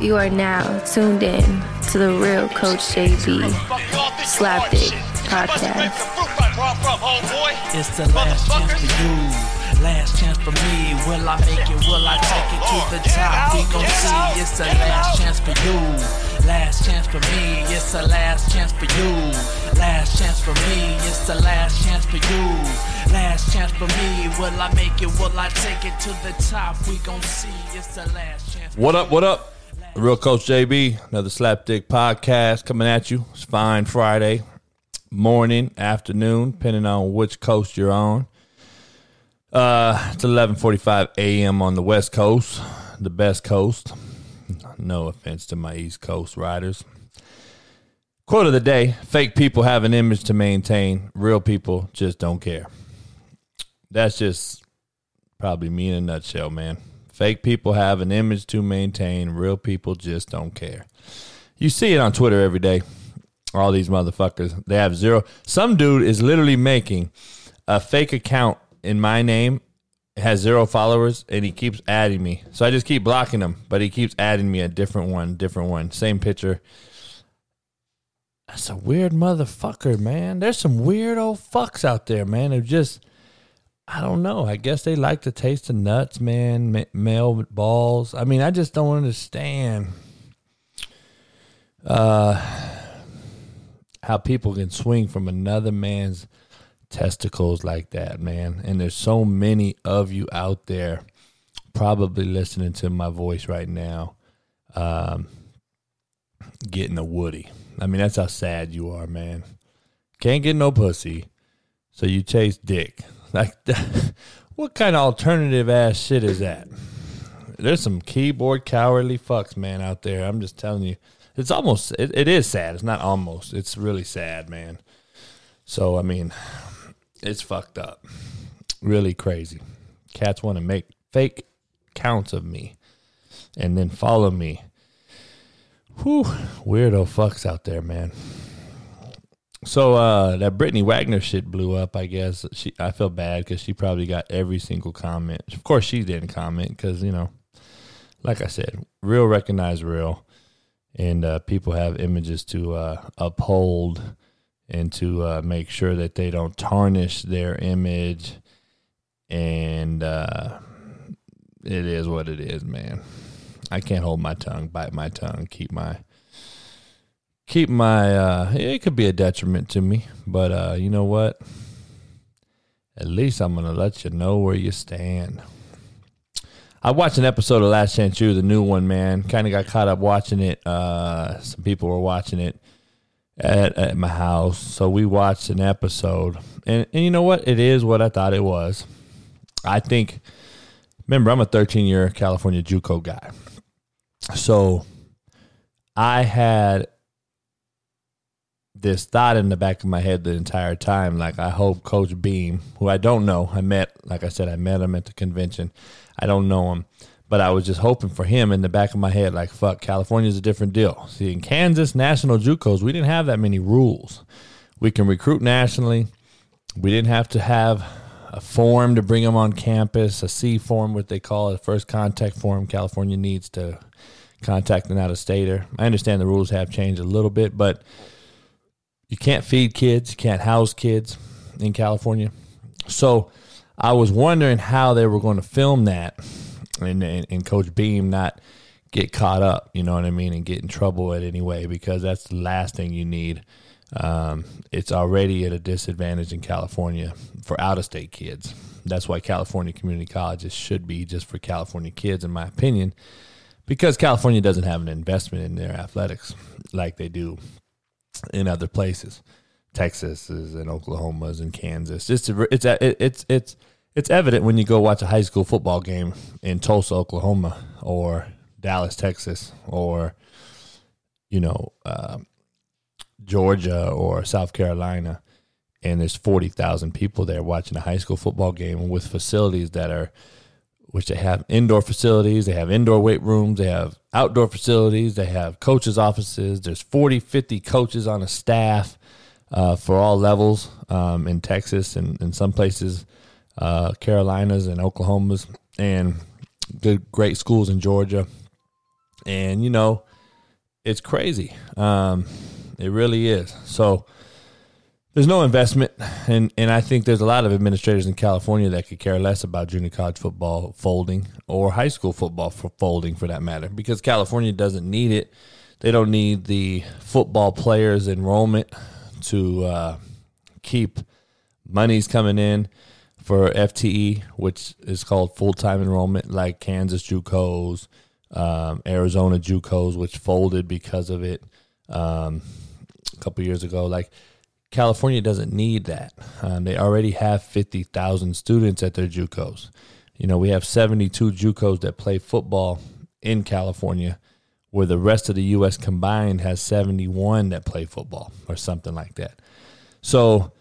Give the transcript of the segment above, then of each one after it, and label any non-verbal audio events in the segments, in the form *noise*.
You are now tuned in to the real Coach JB Slapdick podcast. It's the last chance for you, last chance for me. Will I make it? Will I take it to the top? We gon' see. It's the last chance for you, last chance for me. It's the last chance for you, last chance for me. It's the last chance for you, last chance for me. Will I make it? Will I take it to the top? We gon' see. It's the last chance. What up? What up? Real Coach JB, another Slapdick podcast coming at you. It's fine Friday morning, afternoon, depending on which coast you're on. Uh, it's 11:45 a.m. on the West Coast, the best coast. No offense to my East Coast riders. Quote of the day: Fake people have an image to maintain. Real people just don't care. That's just probably me in a nutshell, man. Fake people have an image to maintain. Real people just don't care. You see it on Twitter every day. All these motherfuckers, they have zero. Some dude is literally making a fake account in my name, has zero followers, and he keeps adding me. So I just keep blocking him, but he keeps adding me a different one, different one, same picture. That's a weird motherfucker, man. There's some weird old fucks out there, man, who just I don't know. I guess they like to taste the nuts, man. Ma- male balls. I mean, I just don't understand uh, how people can swing from another man's testicles like that, man. And there's so many of you out there probably listening to my voice right now, um, getting a woody. I mean, that's how sad you are, man. Can't get no pussy, so you chase dick. Like, *laughs* what kind of alternative ass shit is that? There's some keyboard cowardly fucks, man, out there. I'm just telling you. It's almost, it, it is sad. It's not almost. It's really sad, man. So, I mean, it's fucked up. Really crazy. Cats want to make fake counts of me and then follow me. Whew, weirdo fucks out there, man. So uh, that Brittany Wagner shit blew up. I guess she. I feel bad because she probably got every single comment. Of course, she didn't comment because you know, like I said, real recognize real, and uh, people have images to uh, uphold and to uh, make sure that they don't tarnish their image. And uh, it is what it is, man. I can't hold my tongue, bite my tongue, keep my keep my uh it could be a detriment to me but uh you know what? At least i'm gonna let you know where you stand. I watched an episode of Last Chance U the new one man. Kind of got caught up watching it uh some people were watching it at, at my house. So we watched an episode. And, and you know what? It is what i thought it was. I think remember i'm a 13 year california juco guy. So i had this thought in the back of my head the entire time. Like, I hope Coach Beam, who I don't know, I met, like I said, I met him at the convention. I don't know him, but I was just hoping for him in the back of my head. Like, fuck, California's a different deal. See, in Kansas, national JUCOs, we didn't have that many rules. We can recruit nationally. We didn't have to have a form to bring them on campus, a C form, what they call it, first contact form. California needs to contact an out of stater. I understand the rules have changed a little bit, but you can't feed kids, you can't house kids in California. So I was wondering how they were going to film that and, and, and Coach Beam not get caught up, you know what I mean, and get in trouble at any way because that's the last thing you need. Um, it's already at a disadvantage in California for out of state kids. That's why California community colleges should be just for California kids, in my opinion, because California doesn't have an investment in their athletics like they do in other places, Texas and Oklahoma's and Kansas. It's it's it's it's it's evident when you go watch a high school football game in Tulsa, Oklahoma, or Dallas, Texas, or you know uh, Georgia or South Carolina, and there's forty thousand people there watching a high school football game with facilities that are which they have indoor facilities, they have indoor weight rooms, they have outdoor facilities, they have coaches' offices. There's 40, 50 coaches on a staff uh, for all levels um, in Texas and in some places, uh, Carolinas and Oklahomas, and good, great schools in Georgia. And, you know, it's crazy. Um, it really is. So there's no investment. And, and I think there's a lot of administrators in California that could care less about junior college football folding or high school football for folding for that matter because California doesn't need it. They don't need the football players' enrollment to uh, keep monies coming in for FTE, which is called full time enrollment, like Kansas JUCOs, um, Arizona JUCOs, which folded because of it um, a couple years ago. Like California doesn't need that. Um, they already have fifty thousand students at their JUCOs. You know, we have seventy two JUCOs that play football in California, where the rest of the U.S. combined has seventy one that play football or something like that. So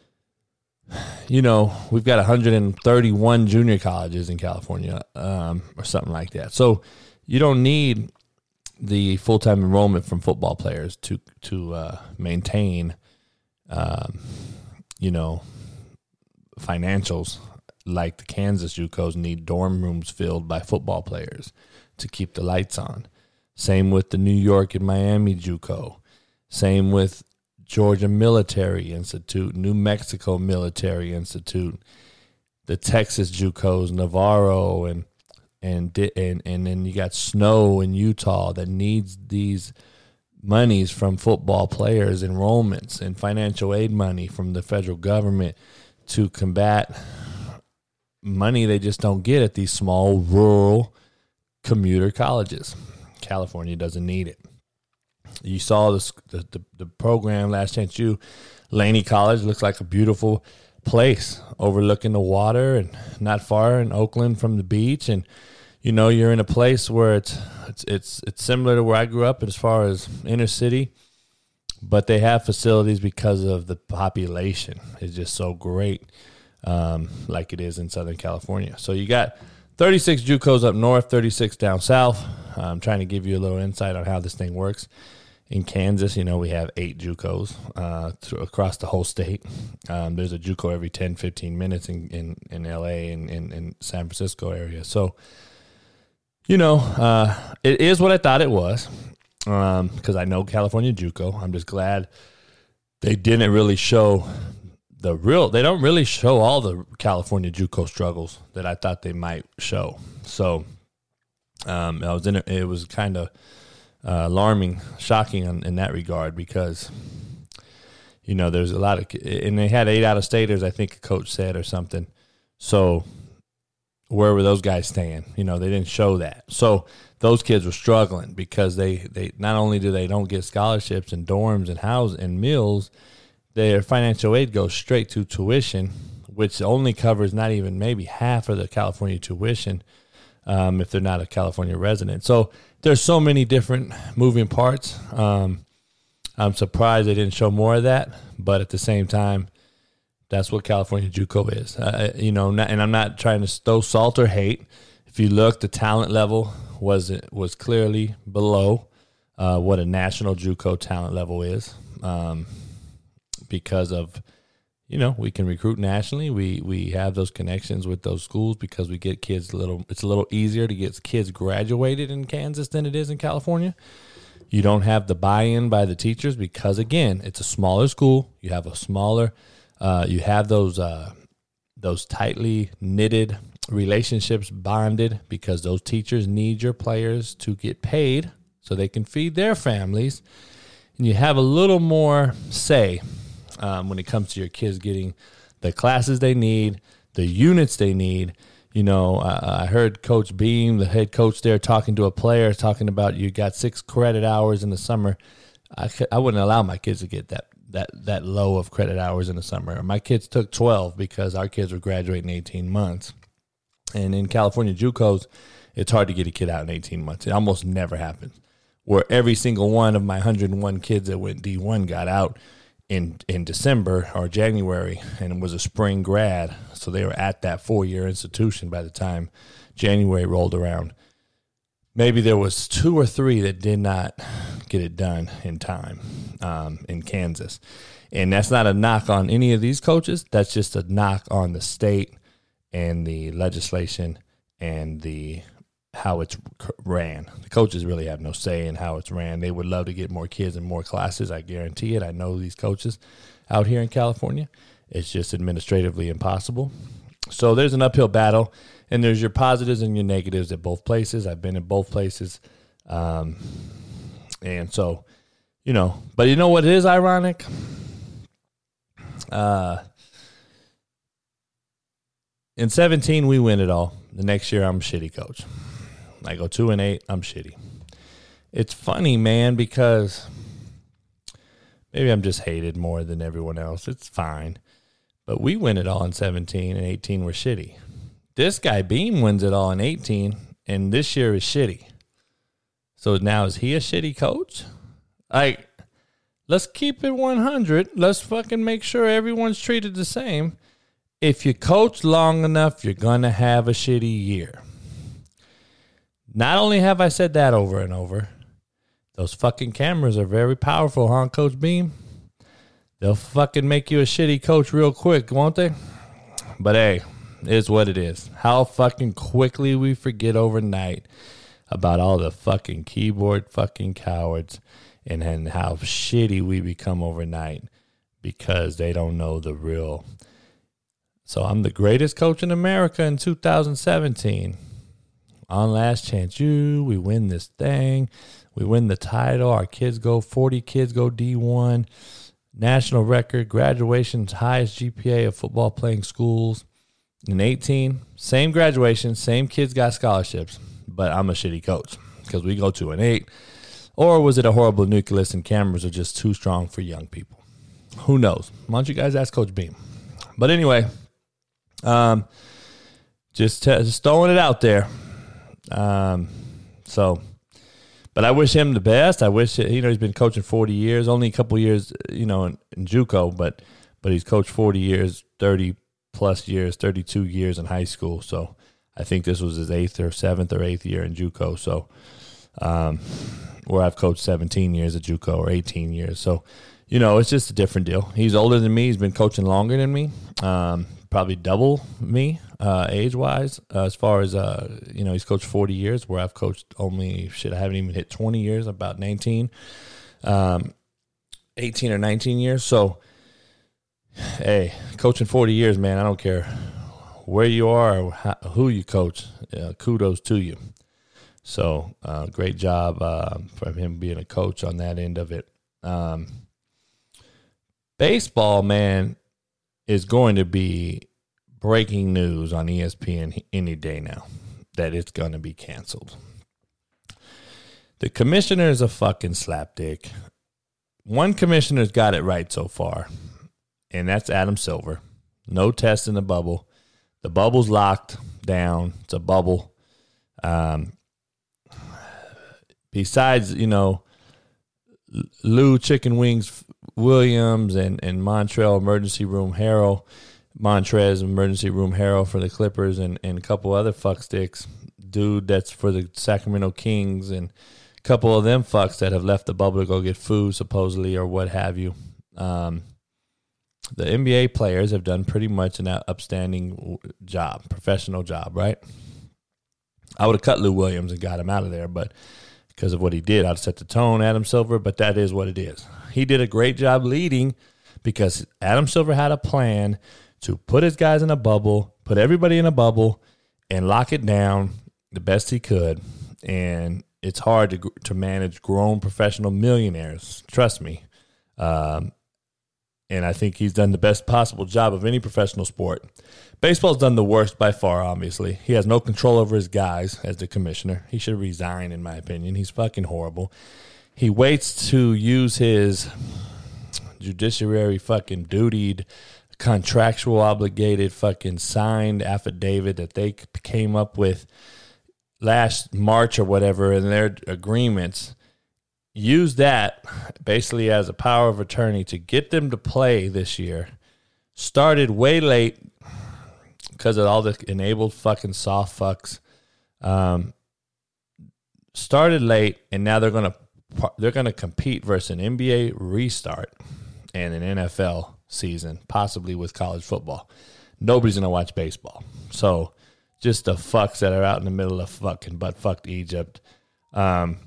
you know, we've got 131 junior colleges in California, um, or something like that. So you don't need the full time enrollment from football players to to uh, maintain, um, you know, financials like the Kansas JUCOs need dorm rooms filled by football players to keep the lights on. Same with the New York and Miami JUCO. Same with Georgia Military Institute, New Mexico Military Institute, the Texas JUCOs, Navarro, and and and and then you got Snow in Utah that needs these monies from football players, enrollments, and financial aid money from the federal government to combat money they just don't get at these small rural commuter colleges. California doesn't need it. You saw this, the, the, the program Last Chance U, Laney College looks like a beautiful place overlooking the water and not far in Oakland from the beach and you know you're in a place where it's it's it's it's similar to where I grew up as far as inner city but they have facilities because of the population is just so great um, like it is in Southern California so you got 36 JUCOs up north 36 down south I'm trying to give you a little insight on how this thing works in Kansas, you know, we have eight JUCOs uh, across the whole state. Um, there's a JUCO every 10, 15 minutes in, in, in LA and in, in San Francisco area. So, you know, uh, it is what I thought it was because um, I know California JUCO. I'm just glad they didn't really show the real, they don't really show all the California JUCO struggles that I thought they might show. So, um, I was in it, was kind of, uh, alarming, shocking in, in, that regard because you know there's a lot of and they had eight out of staters. I think a coach said or something. So where were those guys staying? You know they didn't show that. So those kids were struggling because they they not only do they don't get scholarships and dorms and house and meals, their financial aid goes straight to tuition, which only covers not even maybe half of the California tuition um, if they're not a California resident. So there's so many different moving parts. Um, I'm surprised they didn't show more of that, but at the same time, that's what California JUCO is. Uh, you know, not, and I'm not trying to stow salt or hate. If you look, the talent level was was clearly below uh, what a national JUCO talent level is, um, because of you know we can recruit nationally. We we have those connections with those schools because we get kids a little. It's a little easier to get kids graduated in Kansas than it is in California. You don't have the buy-in by the teachers because again, it's a smaller school. You have a smaller. Uh, you have those uh, those tightly knitted relationships bonded because those teachers need your players to get paid so they can feed their families, and you have a little more say um, when it comes to your kids getting the classes they need, the units they need. You know, I, I heard Coach Beam, the head coach there, talking to a player, talking about you got six credit hours in the summer. I, I wouldn't allow my kids to get that that that low of credit hours in the summer. My kids took 12 because our kids were graduating 18 months. And in California JUCOs, it's hard to get a kid out in 18 months. It almost never happens. Where every single one of my 101 kids that went D1 got out in in December or January, and was a spring grad, so they were at that four year institution by the time January rolled around. Maybe there was two or three that did not get it done in time um, in Kansas, and that's not a knock on any of these coaches. That's just a knock on the state and the legislation and the how it's ran. The coaches really have no say in how it's ran. They would love to get more kids and more classes. I guarantee it. I know these coaches out here in California. It's just administratively impossible. So there's an uphill battle, and there's your positives and your negatives at both places. I've been in both places, um, and so you know. But you know what is ironic? Uh, in 17, we win it all. The next year, I'm a shitty coach. I go two and eight. I'm shitty. It's funny, man, because maybe I'm just hated more than everyone else. It's fine. But we win it all in 17 and 18 we're shitty. This guy Beam wins it all in 18 and this year is shitty. So now is he a shitty coach? Like let's keep it 100. Let's fucking make sure everyone's treated the same. If you coach long enough, you're going to have a shitty year. Not only have I said that over and over, those fucking cameras are very powerful, huh, Coach Beam? They'll fucking make you a shitty coach real quick, won't they? But hey, it's what it is. How fucking quickly we forget overnight about all the fucking keyboard fucking cowards and, and how shitty we become overnight because they don't know the real. So I'm the greatest coach in America in 2017 on Last Chance U we win this thing we win the title our kids go 40 kids go d1 national record graduations highest gpa of football playing schools in 18 same graduation same kids got scholarships but i'm a shitty coach because we go to an 8 or was it a horrible nucleus and cameras are just too strong for young people? Who knows? Why don't you guys ask coach beam? But anyway um just, t- just throwing it out there. Um, so, but I wish him the best. I wish you know he's been coaching forty years, only a couple years, you know, in, in JUCO, but but he's coached forty years, thirty plus years, thirty two years in high school. So I think this was his eighth or seventh or eighth year in JUCO. So, um, where I've coached seventeen years at JUCO or eighteen years. So, you know, it's just a different deal. He's older than me. He's been coaching longer than me. Um, probably double me uh, age wise. Uh, as far as uh, you know, he's coached forty years, where I've coached only shit. I haven't even hit twenty years. About nineteen, um, eighteen or nineteen years. So, hey, coaching forty years, man. I don't care where you are or how, who you coach. kudos to you. So, uh, great job uh, from him being a coach on that end of it. Um, baseball, man, is going to be breaking news on ESPN any day now that it's going to be canceled. The commissioner is a fucking slapdick. One commissioner's got it right so far, and that's Adam Silver. No test in the bubble. The bubble's locked down. It's a bubble. Um, besides, you know, Lou Chicken Wings Williams and, and Montrezl Emergency Room Hero, Montrezl Emergency Room Hero for the Clippers, and, and a couple other fuck sticks. Dude that's for the Sacramento Kings, and a couple of them fucks that have left the bubble to go get food, supposedly, or what have you. Um, the NBA players have done pretty much an upstanding job, professional job, right? I would have cut Lou Williams and got him out of there, but because of what he did. I'd set the tone, Adam Silver, but that is what it is. He did a great job leading because Adam Silver had a plan to put his guys in a bubble, put everybody in a bubble, and lock it down the best he could. And it's hard to to manage grown professional millionaires. Trust me. Um, and I think he's done the best possible job of any professional sport. Baseball's done the worst by far, obviously. He has no control over his guys as the commissioner. He should resign, in my opinion. He's fucking horrible. He waits to use his judiciary fucking dutied, contractual obligated fucking signed affidavit that they came up with last March or whatever in their agreements. Use that basically as a power of attorney to get them to play this year. Started way late because of all the enabled fucking soft fucks. Um, started late, and now they're gonna they're gonna compete versus an NBA restart and an NFL season, possibly with college football. Nobody's gonna watch baseball, so just the fucks that are out in the middle of fucking butt fucked Egypt. Um,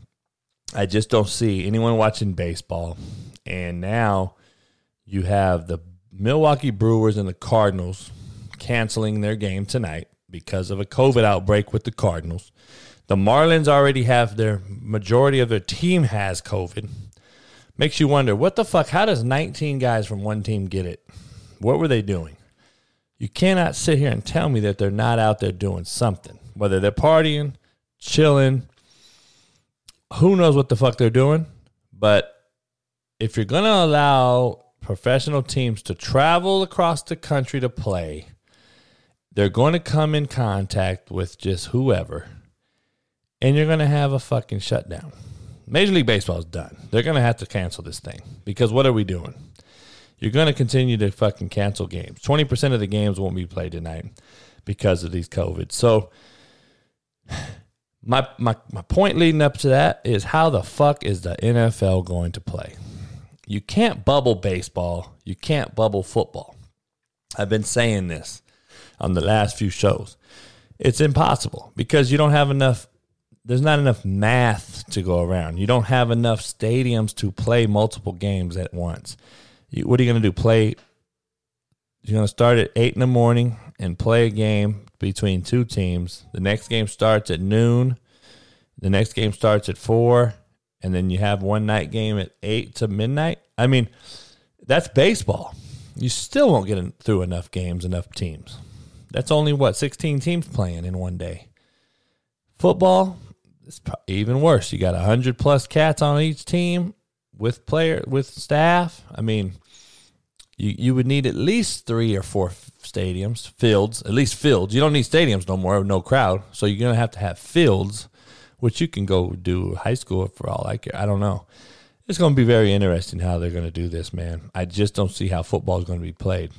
I just don't see anyone watching baseball. And now you have the Milwaukee Brewers and the Cardinals canceling their game tonight because of a COVID outbreak with the Cardinals. The Marlins already have their majority of their team has COVID. Makes you wonder what the fuck? How does 19 guys from one team get it? What were they doing? You cannot sit here and tell me that they're not out there doing something, whether they're partying, chilling, who knows what the fuck they're doing. But if you're going to allow professional teams to travel across the country to play, they're going to come in contact with just whoever, and you're going to have a fucking shutdown. Major League Baseball is done. They're going to have to cancel this thing because what are we doing? You're going to continue to fucking cancel games. 20% of the games won't be played tonight because of these COVID. So, *sighs* my, my, my point leading up to that is how the fuck is the NFL going to play? You can't bubble baseball. You can't bubble football. I've been saying this on the last few shows. It's impossible because you don't have enough there's not enough math to go around. You don't have enough stadiums to play multiple games at once. You, what are you going to do? Play? You're going to start at eight in the morning and play a game between two teams. The next game starts at noon. The next game starts at four, and then you have one night game at eight to midnight. I mean, that's baseball. You still won't get through enough games, enough teams. That's only what 16 teams playing in one day. Football, it's even worse. You got 100 plus cats on each team with player with staff. I mean, you you would need at least three or four stadiums, fields, at least fields. You don't need stadiums no more, no crowd. So you're gonna have to have fields, which you can go do high school for all I care. I don't know. It's going to be very interesting how they're going to do this, man. I just don't see how football is going to be played.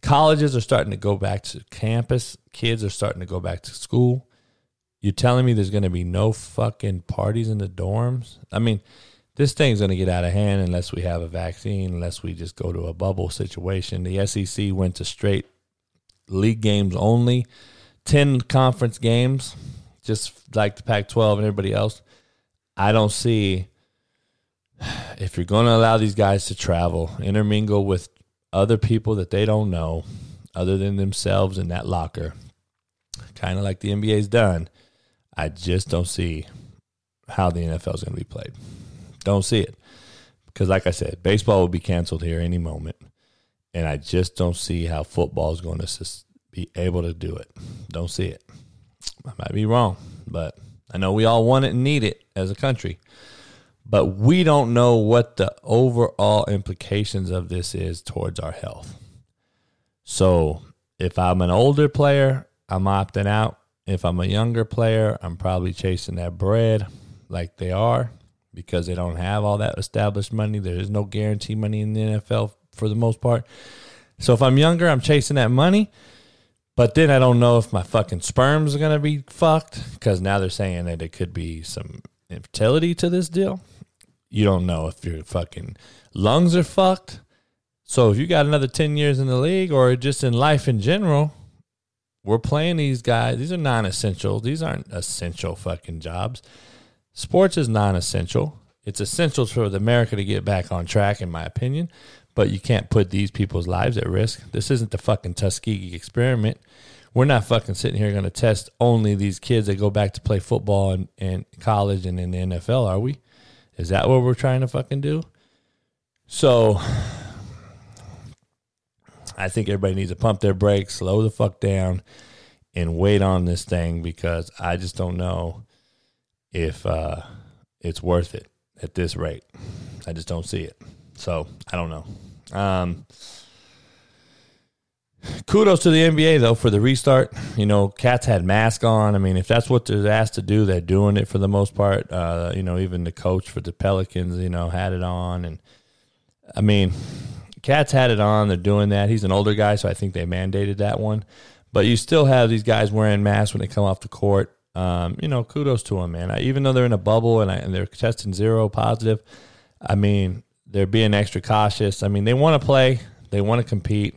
Colleges are starting to go back to campus. Kids are starting to go back to school. You're telling me there's going to be no fucking parties in the dorms? I mean, this thing's going to get out of hand unless we have a vaccine, unless we just go to a bubble situation. The SEC went to straight league games only, 10 conference games, just like the Pac 12 and everybody else. I don't see if you're going to allow these guys to travel, intermingle with other people that they don't know other than themselves in that locker, kind of like the NBA's done, I just don't see how the NFL is going to be played. Don't see it. Because, like I said, baseball will be canceled here any moment. And I just don't see how football is going to be able to do it. Don't see it. I might be wrong, but I know we all want it and need it as a country. But we don't know what the overall implications of this is towards our health. So if I'm an older player, I'm opting out. If I'm a younger player, I'm probably chasing that bread like they are because they don't have all that established money. There is no guarantee money in the NFL for the most part. So if I'm younger, I'm chasing that money. But then I don't know if my fucking sperms are to be fucked because now they're saying that it could be some infertility to this deal. You don't know if your fucking lungs are fucked. So if you got another 10 years in the league or just in life in general, we're playing these guys. These are non essential. These aren't essential fucking jobs. Sports is non essential. It's essential for America to get back on track, in my opinion. But you can't put these people's lives at risk. This isn't the fucking Tuskegee experiment. We're not fucking sitting here going to test only these kids that go back to play football and, and college and in the NFL, are we? Is that what we're trying to fucking do? So I think everybody needs to pump their brakes, slow the fuck down, and wait on this thing because I just don't know if uh, it's worth it at this rate. I just don't see it. So I don't know. Um, kudos to the NBA though for the restart. You know, cats had masks on. I mean, if that's what they're asked to do, they're doing it for the most part. Uh, you know, even the coach for the Pelicans, you know, had it on, and I mean, cats had it on. They're doing that. He's an older guy, so I think they mandated that one. But you still have these guys wearing masks when they come off the court um, you know, kudos to them, man. I, even though they're in a bubble and, I, and they're testing zero positive, I mean, they're being extra cautious. I mean, they want to play, they want to compete.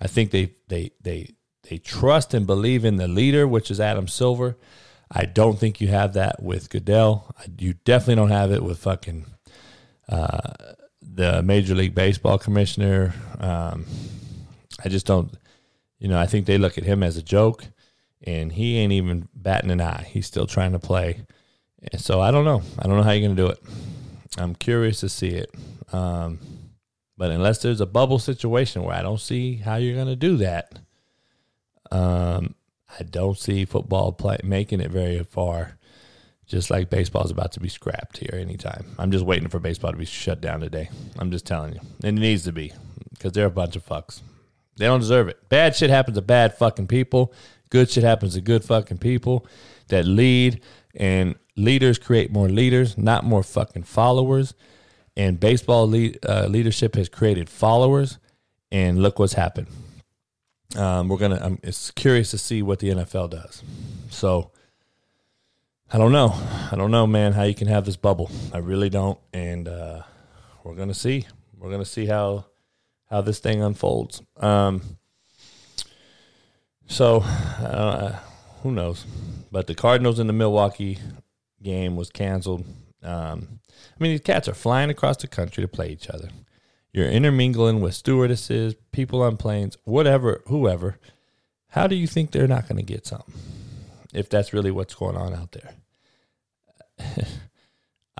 I think they they they they trust and believe in the leader, which is Adam Silver. I don't think you have that with Goodell. You definitely don't have it with fucking uh, the Major League Baseball commissioner. Um, I just don't, you know, I think they look at him as a joke, and he ain't even batting an eye. He's still trying to play. So I don't know. I don't know how you're going to do it. I'm curious to see it. Um, but unless there's a bubble situation where I don't see how you're going to do that, um, I don't see football play making it very far. Just like baseball is about to be scrapped here anytime. I'm just waiting for baseball to be shut down today. I'm just telling you, and it needs to be because they're a bunch of fucks. They don't deserve it. Bad shit happens to bad fucking people. Good shit happens to good fucking people that lead, and leaders create more leaders, not more fucking followers. And baseball lead, uh, leadership has created followers, and look what's happened. Um, we're gonna. I'm it's curious to see what the NFL does. So I don't know. I don't know, man, how you can have this bubble. I really don't, and uh, we're gonna see. We're gonna see how how this thing unfolds. Um, so uh, who knows? But the Cardinals in the Milwaukee game was canceled. Um, I mean, these cats are flying across the country to play each other. You're intermingling with stewardesses, people on planes, whatever, whoever. How do you think they're not going to get something? If that's really what's going on out there. *laughs*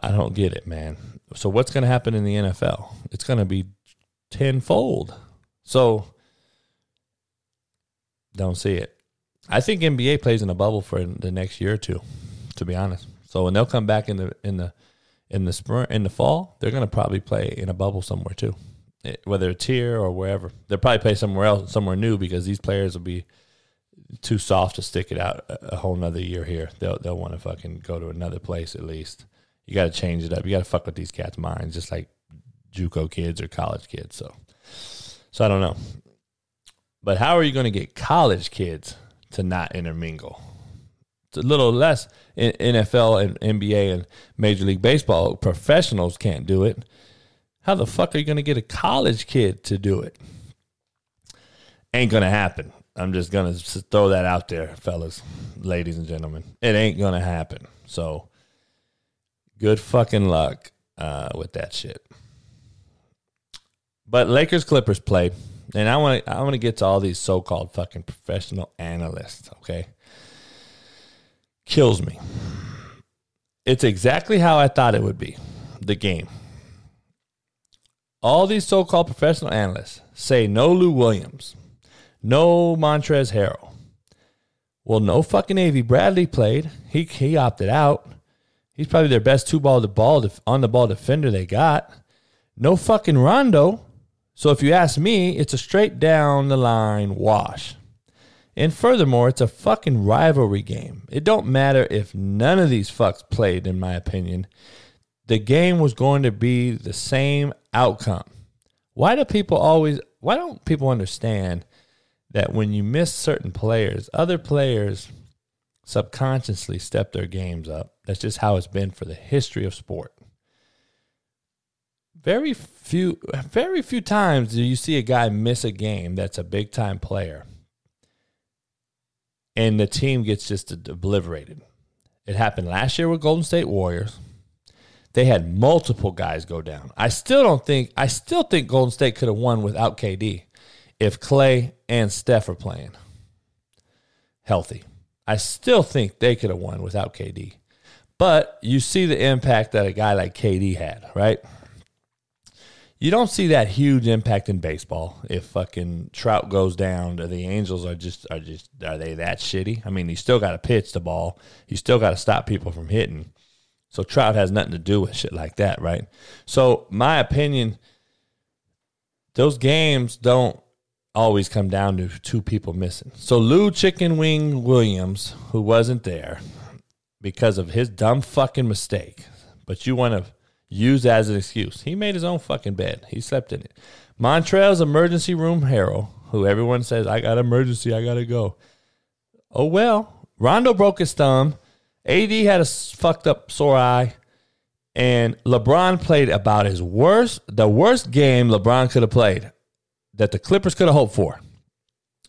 I don't get it, man. So what's going to happen in the NFL? It's going to be tenfold. So don't see it. I think NBA plays in a bubble for the next year or two, to be honest. So when they'll come back in the in the in the spring in the fall, they're going to probably play in a bubble somewhere too, it, whether it's here or wherever. They'll probably play somewhere else, somewhere new, because these players will be too soft to stick it out a whole nother year here. They'll they'll want to fucking go to another place at least. You got to change it up. You got to fuck with these cats' minds, just like JUCO kids or college kids. So, so I don't know. But how are you going to get college kids to not intermingle? It's a little less NFL and NBA and Major League Baseball. Professionals can't do it. How the fuck are you going to get a college kid to do it? Ain't going to happen. I'm just to throw that out there, fellas, ladies and gentlemen. It ain't to happen. So, good fucking luck uh, with that shit. But Lakers Clippers play, and I want to I want to get to all these so-called fucking professional analysts, okay? kills me. It's exactly how I thought it would be the game. All these so called professional analysts say no Lou Williams, no Montrezl Harrell. Well, no fucking Avery Bradley played. He, he opted out. He's probably their best two ball to ball on the ball defender they got. No fucking Rondo. So if you ask me, it's a straight down the line wash. And furthermore, it's a fucking rivalry game. It don't matter if none of these fucks played, in my opinion. The game was going to be the same outcome. Why do people always why don't people understand that when you miss certain players, other players subconsciously step their games up? That's just how it's been for the history of sport. Very few very few times do you see a guy miss a game that's a big time player and the team gets just obliterated. It happened last year with Golden State Warriors. They had multiple guys go down. I still don't think I still think Golden State could have won without KD if Clay and Steph are playing healthy. I still think they could have won without KD. But you see the impact that a guy like KD had, right? you don't see that huge impact in baseball if fucking Trout goes down. The Angels are just are just are they that shitty? I mean, you still got to pitch the ball. You still got to stop people from hitting. So Trout has nothing to do with shit like that, right? So my opinion, those games don't always come down to two people missing. So Lou Chicken Wing Williams, who wasn't there because of his dumb fucking mistake, but you want to used as an excuse. He made his own fucking bed. He slept in it. Montrezl's emergency room hero, who everyone says, I got emergency, I gotta go. Oh well. Rondo broke his thumb. AD had a fucked up sore eye. And LeBron played about his worst, the worst game LeBron could have played that the Clippers could have hoped for.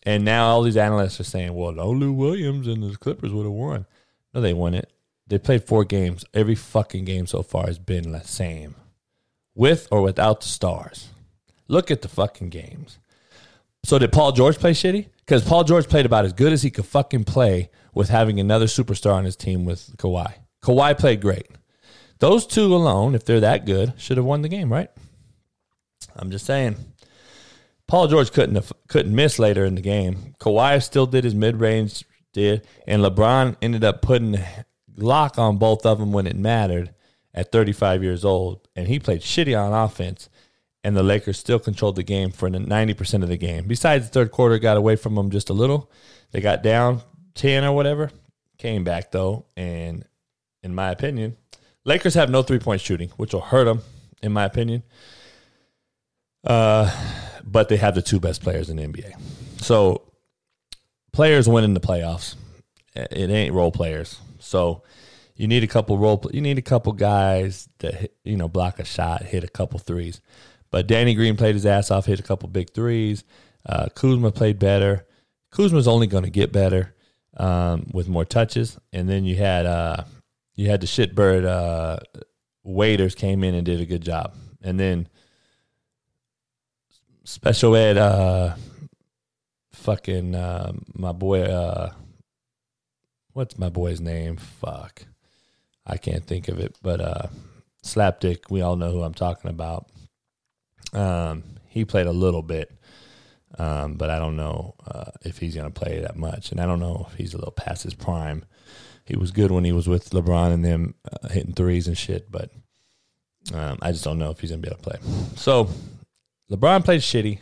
And now all these analysts are saying, well, no Lou Williams and the Clippers would have won. No, they won it. They played four games. Every fucking game so far has been the same, with or without the stars. Look at the fucking games. So did Paul George play shitty? Because Paul George played about as good as he could fucking play with having another superstar on his team with Kawhi. Kawhi played great. Those two alone, if they're that good, should have won the game, right? I'm just saying. Paul George couldn't couldn't miss later in the game. Kawhi still did his mid range did, and LeBron ended up putting lock on both of them when it mattered at 35 years old, and he played shitty on offense. And the Lakers still controlled the game for 90% of the game. Besides, the third quarter got away from them just a little. They got down 10 or whatever. Came back though, and in my opinion, Lakers have no three point shooting, which will hurt them, in my opinion. Uh, but they have the two best players in the NBA. So players win in the playoffs. It ain't role players. So you need a couple role. You need a couple guys that you know block a shot, hit a couple threes. But Danny Green played his ass off, hit a couple big threes. Uh, Kuzma played better. Kuzma's only going to get better um, with more touches. And then you had uh, you had the shitbird uh, Waiters came in and did a good job. And then special ed, uh, fucking uh, my boy, uh, what's my boy's name? Fuck, I can't think of it. But uh, Slapdick, we all know who I'm talking about. Um, he played a little bit, um, but I don't know uh, if he's to play that much, and I don't know if he's a little past his prime. He was good when he was with LeBron and them uh, hitting threes and shit, but um, I just don't know if he's to be able to play. So LeBron played shitty.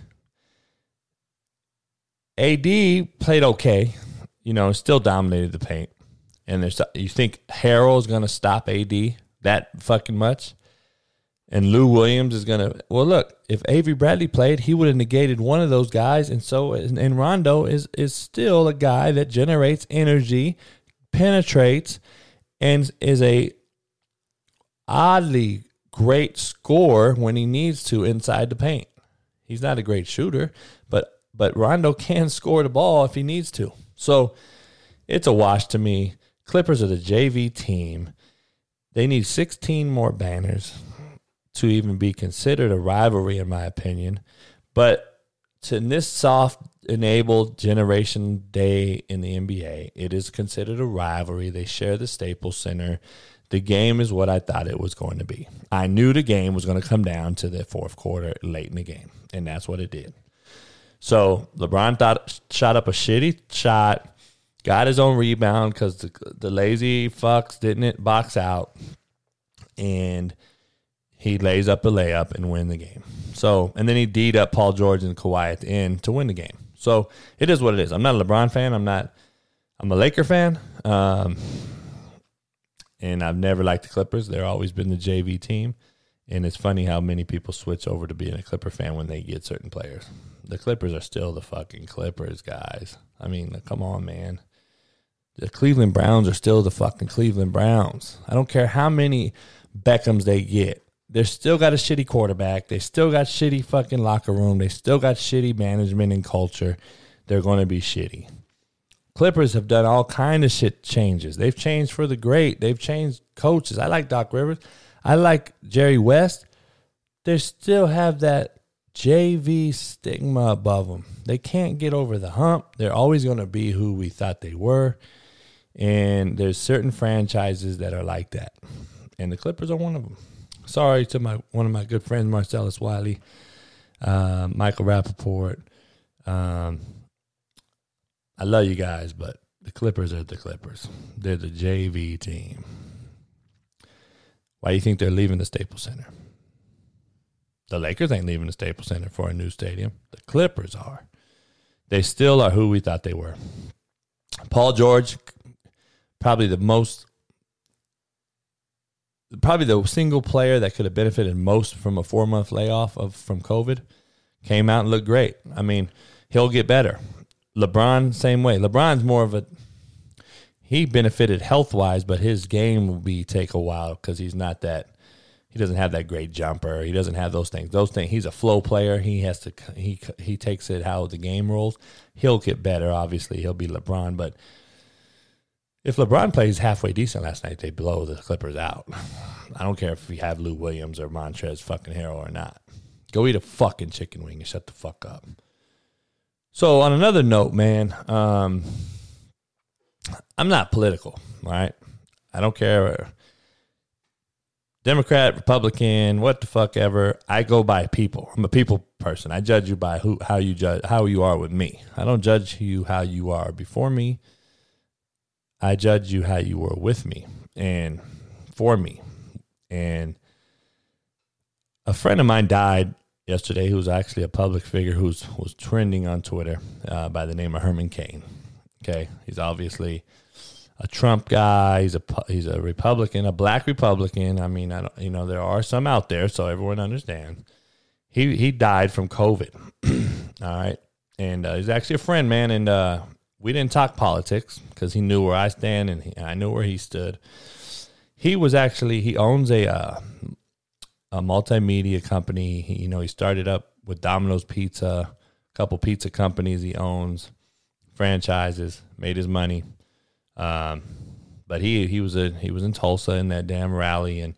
AD played okay, you know, still dominated the paint. And there's you think Harrell's going to stop AD that fucking much? And Lou Williams is to well look, if Avery Bradley played, he would have negated one of those guys and so and Rondo is is still a guy that generates energy, penetrates and is a oddly great scorer when he needs to inside the paint. He's not a great shooter, but but Rondo can score the ball if he needs to. So it's a wash to me. Clippers are the JV team. They need 16 more banners to even be considered a rivalry, in my opinion. But to in this soft enabled generation day in the NBA, it is considered a rivalry. They share the Staples Center. The game is what I thought it was going to be. I knew the game was going to come down to the fourth quarter late in the game, and that's what it did. So LeBron thought shot up a shitty shot, got his own rebound because the, the lazy fucks didn't box out, and he lays up a layup and win the game. So and then he D'd up Paul George and Kawhi at the end to win the game. So it is what it is. I'm not a LeBron fan. I'm not. I'm a Laker fan. Um, and I've never liked the Clippers. They're always been the JV team. And it's funny how many people switch over to being a Clipper fan when they get certain players the Clippers are still the fucking Clippers, guys. I mean, come on, man. The Cleveland Browns are still the fucking Cleveland Browns. I don't care how many Beckhams they get. They're still got a shitty quarterback. They still got shitty fucking locker room. They still got shitty management and culture. They're going to be shitty. Clippers have done all kind of shit changes. They've changed for the great. They've changed coaches. I like Doc Rivers. I like Jerry West. They still have that JV stigma above them. They can't get over the hump. They're always going to be who we thought they were. And there's certain franchises that are like that. And the Clippers are one of them. Sorry to my one of my good friends, Marcellus Wiley, uh, Michael Rapaport. Um, I love you guys, but the Clippers are the Clippers. They're the JV team. Why do you think they're leaving the Staples Center? The Lakers ain't leaving the Staples Center for a new stadium. The Clippers are. They still are who we thought they were. Paul George, probably the most, probably the single player that could have benefited most from a four month layoff of from COVID, came out and looked great. I mean, he'll get better. LeBron, same way. LeBron's more of a he benefited health wise, but his game will be take a while because he's not that he doesn't have that great jumper. He doesn't have those things. Those things. He's a flow player. He has to. He he takes it how the game rolls. He'll get better. Obviously, he'll be LeBron. But if LeBron plays halfway decent last night, they blow the Clippers out. I don't care if we have Lou Williams or Montrezl fucking Harrell or not. Go eat a fucking chicken wing and shut the fuck up. So on another note, man, um, I'm not political, right? I don't care. Democrat, Republican, what the fuck ever. I go by people. I'm a people person. I judge you by who, how you judge, how you are with me. I don't judge you how you are before me. I judge you how you were with me and for me. And a friend of mine died yesterday who was actually a public figure who was trending on Twitter uh, by the name of Herman Cain. Okay, he's obviously a Trump guy. He's a he's a Republican, a black Republican. I mean, I don't, you know, there are some out there, so everyone understands. He he died from COVID. *clears throat* All right, and uh, he's actually a friend, man. And uh, we didn't talk politics because he knew where I stand and he, I knew where he stood. He was actually he owns a uh, a multimedia company. He, you know, he started up with Domino's Pizza, a couple pizza companies he owns, franchises, made his money. Um, but he he was a he was in Tulsa in that damn rally and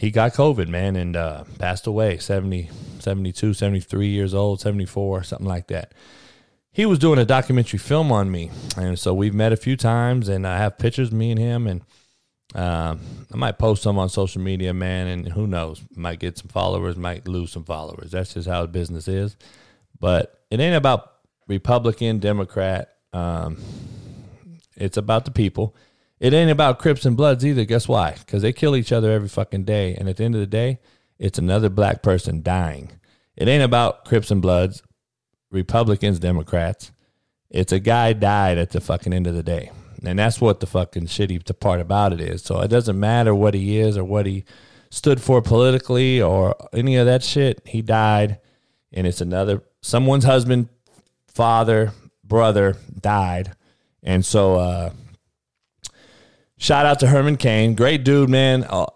he got COVID, man, and uh, passed away 70, 72, 73 years old, 74, something like that. He was doing a documentary film on me. And so we've met a few times, and I have pictures me and him. And um, I might post some on social media, man, and who knows? Might get some followers, might lose some followers. That's just how business is. But it ain't about Republican, Democrat. Um, it's about the people. It ain't about Crips and Bloods either. Guess why? Because they kill each other every fucking day. And at the end of the day, it's another black person dying. It ain't about Crips and Bloods, Republicans, Democrats. It's a guy died at the fucking end of the day. And that's what the fucking shitty part about it is. So it doesn't matter what he is or what he stood for politically or any of that shit. He died, and it's another someone's husband, father, brother died, and so uh, shout out to Herman Cain, great dude, man. A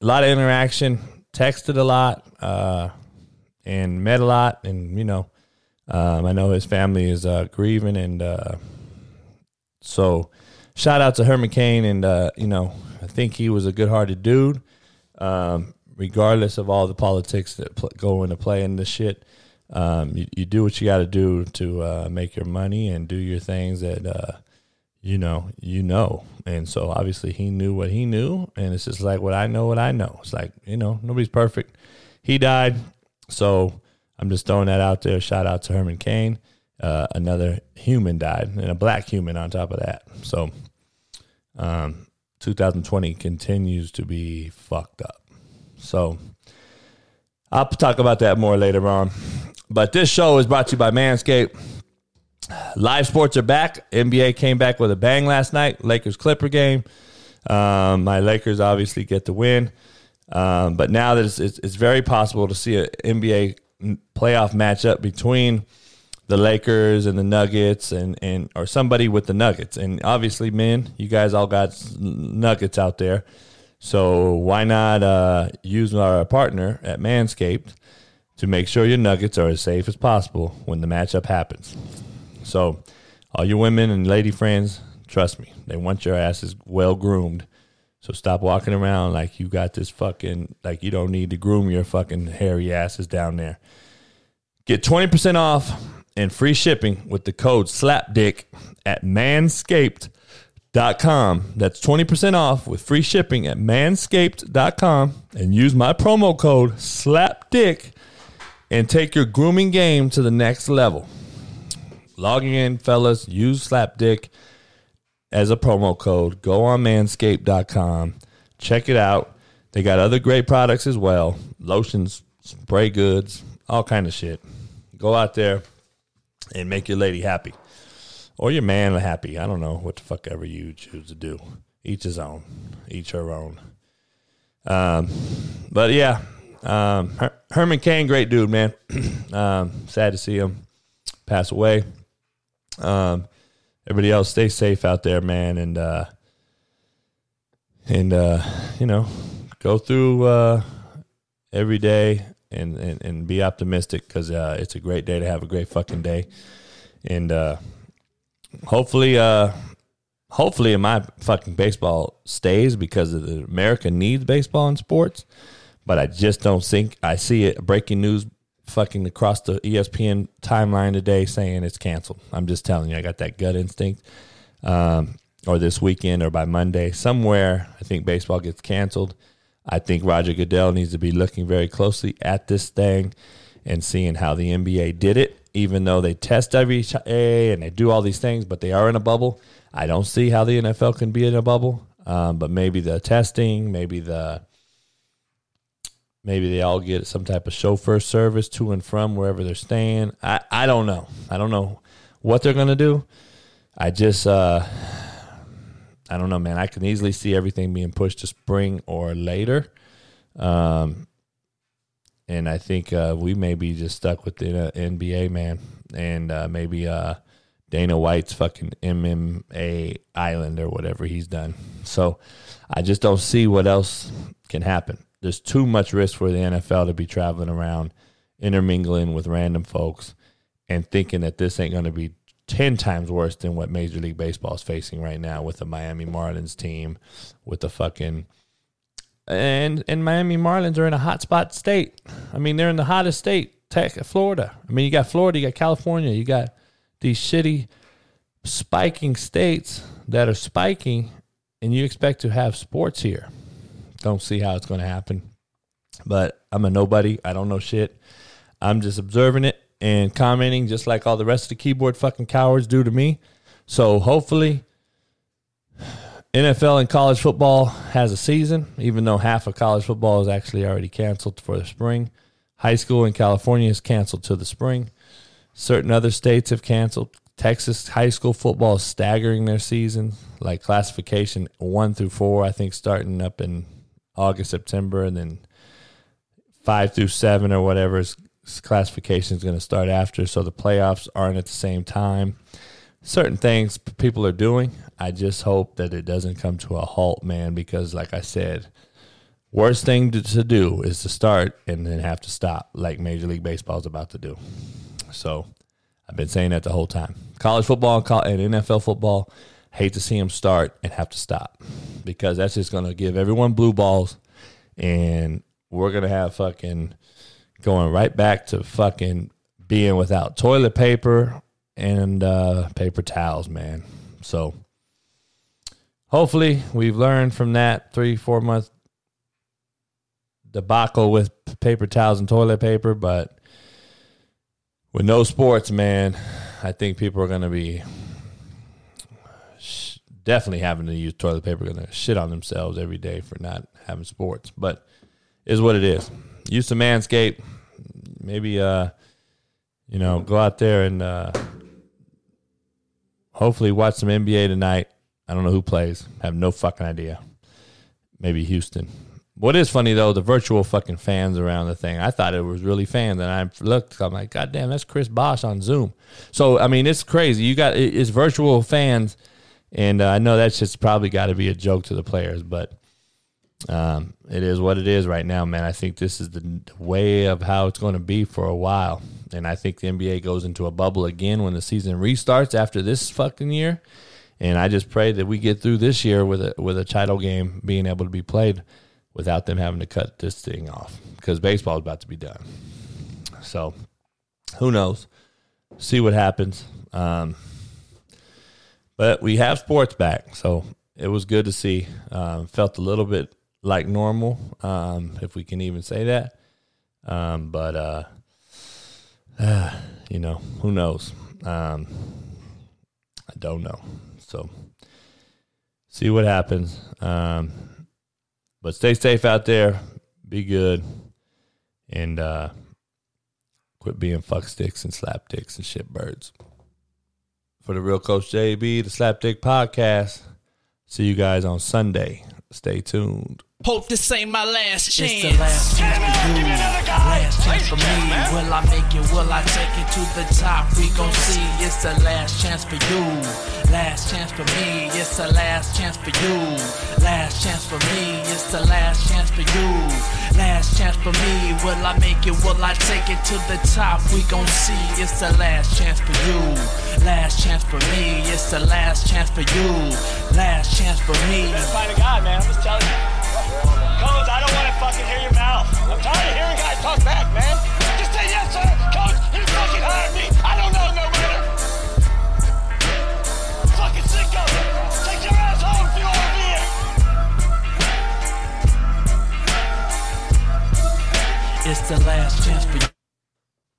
lot of interaction, texted a lot, uh, and met a lot, and you know, um, I know his family is uh, grieving and uh, so shout out to Herman Cain, and uh, you know, I think he was a good-hearted dude. Um, regardless of all the politics that pl- go into playing this shit, um, you, you, do what you got to do to uh, make your money and do your things that uh, you know you know. And so obviously he knew what he knew, and it's just like what I know, what I know. It's like you know nobody's perfect. He died, so I'm just throwing that out there. Shout out to Herman Cain uh, another human died and a black human on top of that. So, um, 2020 continues to be fucked up. So, I'll talk about that more later on. But this show is brought to you by Manscaped. Live sports are back. NBA came back with a bang last night. Lakers Clipper game. Um, my Lakers obviously get the win. Um, but now that it's, it's, it's, very possible to see an NBA playoff matchup between the Lakers and the Nuggets and, and or somebody with the Nuggets. And obviously, men, you guys all got Nuggets out there. So why not uh, use our partner at Manscaped to make sure your Nuggets are as safe as possible when the matchup happens? So, all you women and lady friends, trust me, they want your asses well groomed. So stop walking around like you got this fucking like you don't need to groom your fucking hairy asses down there. Get 20% off and free shipping with the code SLAPDICK at manscaped.com. That's 20% off with free shipping at manscaped.com and use my promo code SLAPDICK and take your grooming game to the next level. Logging in, fellas, use SLAPDICK as a promo code. Go on manscaped.com. Check it out. They got other great products as well. Lotions, spray goods, all kind of shit. Go out there and make your lady happy or your man happy. I don't know what the fuck ever you choose to do. Each his own, each her own. Um, but yeah, um, Her- Herman Cain, great dude, man. *clears throat* um, sad to see him pass away. Um, everybody else, stay safe out there, man, and uh, and uh, you know, go through uh, every day and, and, and be optimistic because uh, it's a great day to have a great fucking day. And uh, hopefully, uh, hopefully, my fucking baseball stays because America needs baseball and sports. But I just don't think I see it. Breaking news fucking across the ESPN timeline today saying it's canceled. I'm just telling you, I got that gut instinct. Um, or this weekend or by Monday, somewhere, I think baseball gets canceled. I think Roger Goodell needs to be looking very closely at this thing and seeing how the NBA did it, even though they test every day and they do all these things, but they are in a bubble. I don't see how the NFL can be in a bubble, um, but maybe the testing, maybe the maybe they all get some type of chauffeur service to and from wherever they're staying. I, I don't know. I don't know what they're gonna do. I just uh, I don't know, man. I can easily see everything being pushed to spring or later. Um, and I think uh, we may be just stuck with the uh, NBA, man. And uh, maybe uh, Dana White's fucking MMA island or whatever he's done. So I just don't see what else can happen. There's too much risk for the NFL to be traveling around, intermingling with random folks, and thinking that this ain't going to be 10 times worse than what Major League Baseball is facing right now with the Miami Marlins team, with the fucking. And and Miami Marlins are in a hot spot state. I mean, they're in the hottest state, tech, Florida. I mean, you got Florida, you got California, you got these shitty spiking states that are spiking, and you expect to have sports here. Don't see how it's going to happen. But I'm a nobody. I don't know shit. I'm just observing it and commenting just like all the rest of the keyboard fucking cowards do to me. So hopefully NFL and college football has a season, even though half of college football is actually already canceled for the spring. High school in California is canceled to the spring. Certain other states have canceled. Texas high school football is staggering their season, like classification one through four, I think starting up in August, September, and then five through seven or whatever is classification is going to start after, so the playoffs aren't at the same time. Certain things people are doing. I just hope that it doesn't come to a halt, man, because like I said, worst thing to, to do is to start and then have to stop, like Major League Baseball is about to do. So I've been saying that the whole time. College football and NFL football, hate to see them start and have to stop because that's just going to give everyone blue balls, and we're going to have fucking going right back to fucking being without toilet paper and uh, paper towels, man. So hopefully we've learned from that three, four month debacle with paper towels and toilet paper, but with no sports, man, I think people are going to be definitely having to use toilet paper, going to shit on themselves every day for not having sports. But is what it is. Use some Manscaped. Maybe, uh, you know, go out there and uh, hopefully watch some NBA tonight. I don't know who plays. Have no fucking idea. Maybe Houston. What is funny though, the virtual fucking fans around the thing. I thought it was really fans, and I looked. I'm like, God damn, that's Chris Bosh on Zoom. So I mean, it's crazy. You got it's virtual fans, and uh, I know that's just probably got to be a joke to the players, but um, it is what it is right now, man. I think this is the way of how it's going to be for a while. And I think the NBA goes into a bubble again when the season restarts after this fucking year. And I just pray that we get through this year with a with a title game being able to be played without them having to cut this thing off because baseball is about to be done. So who knows? See what happens. Um, but we have sports back, so it was good to see. Um, felt a little bit like normal, um, if we can even say that. Um, but uh, uh, you know, who knows? Um, I don't know. So see what happens. Um, but stay safe out there. Be good, and uh, quit being fuck sticks and slap dicks and shit birds. For the real Coach JB, the Slapdick Podcast. See you guys on Sunday. Stay tuned. Hope this ain't my last chance. It's the last chance for you. Last chance for me. Will I make it? Will I take it to the top? We gon' see. It's the last chance for you. Last chance for me. It's the last chance for you. Last chance for me. It's the last chance for you. Last chance for me. Will I make it? Will I take it to the top? We gon' see. It's the last chance for you. Last chance for me. It's the last chance for you. Last chance for me. You better find a guy, man. I'm just telling you. Coach, I don't want to fucking hear your mouth. I'm tired of hearing guys talk back, man. Just say yes, sir. Coach, you fucking hired me. I don't know no better. Fucking sick of it. Take your ass home if you want to be here. It's the last chance for you.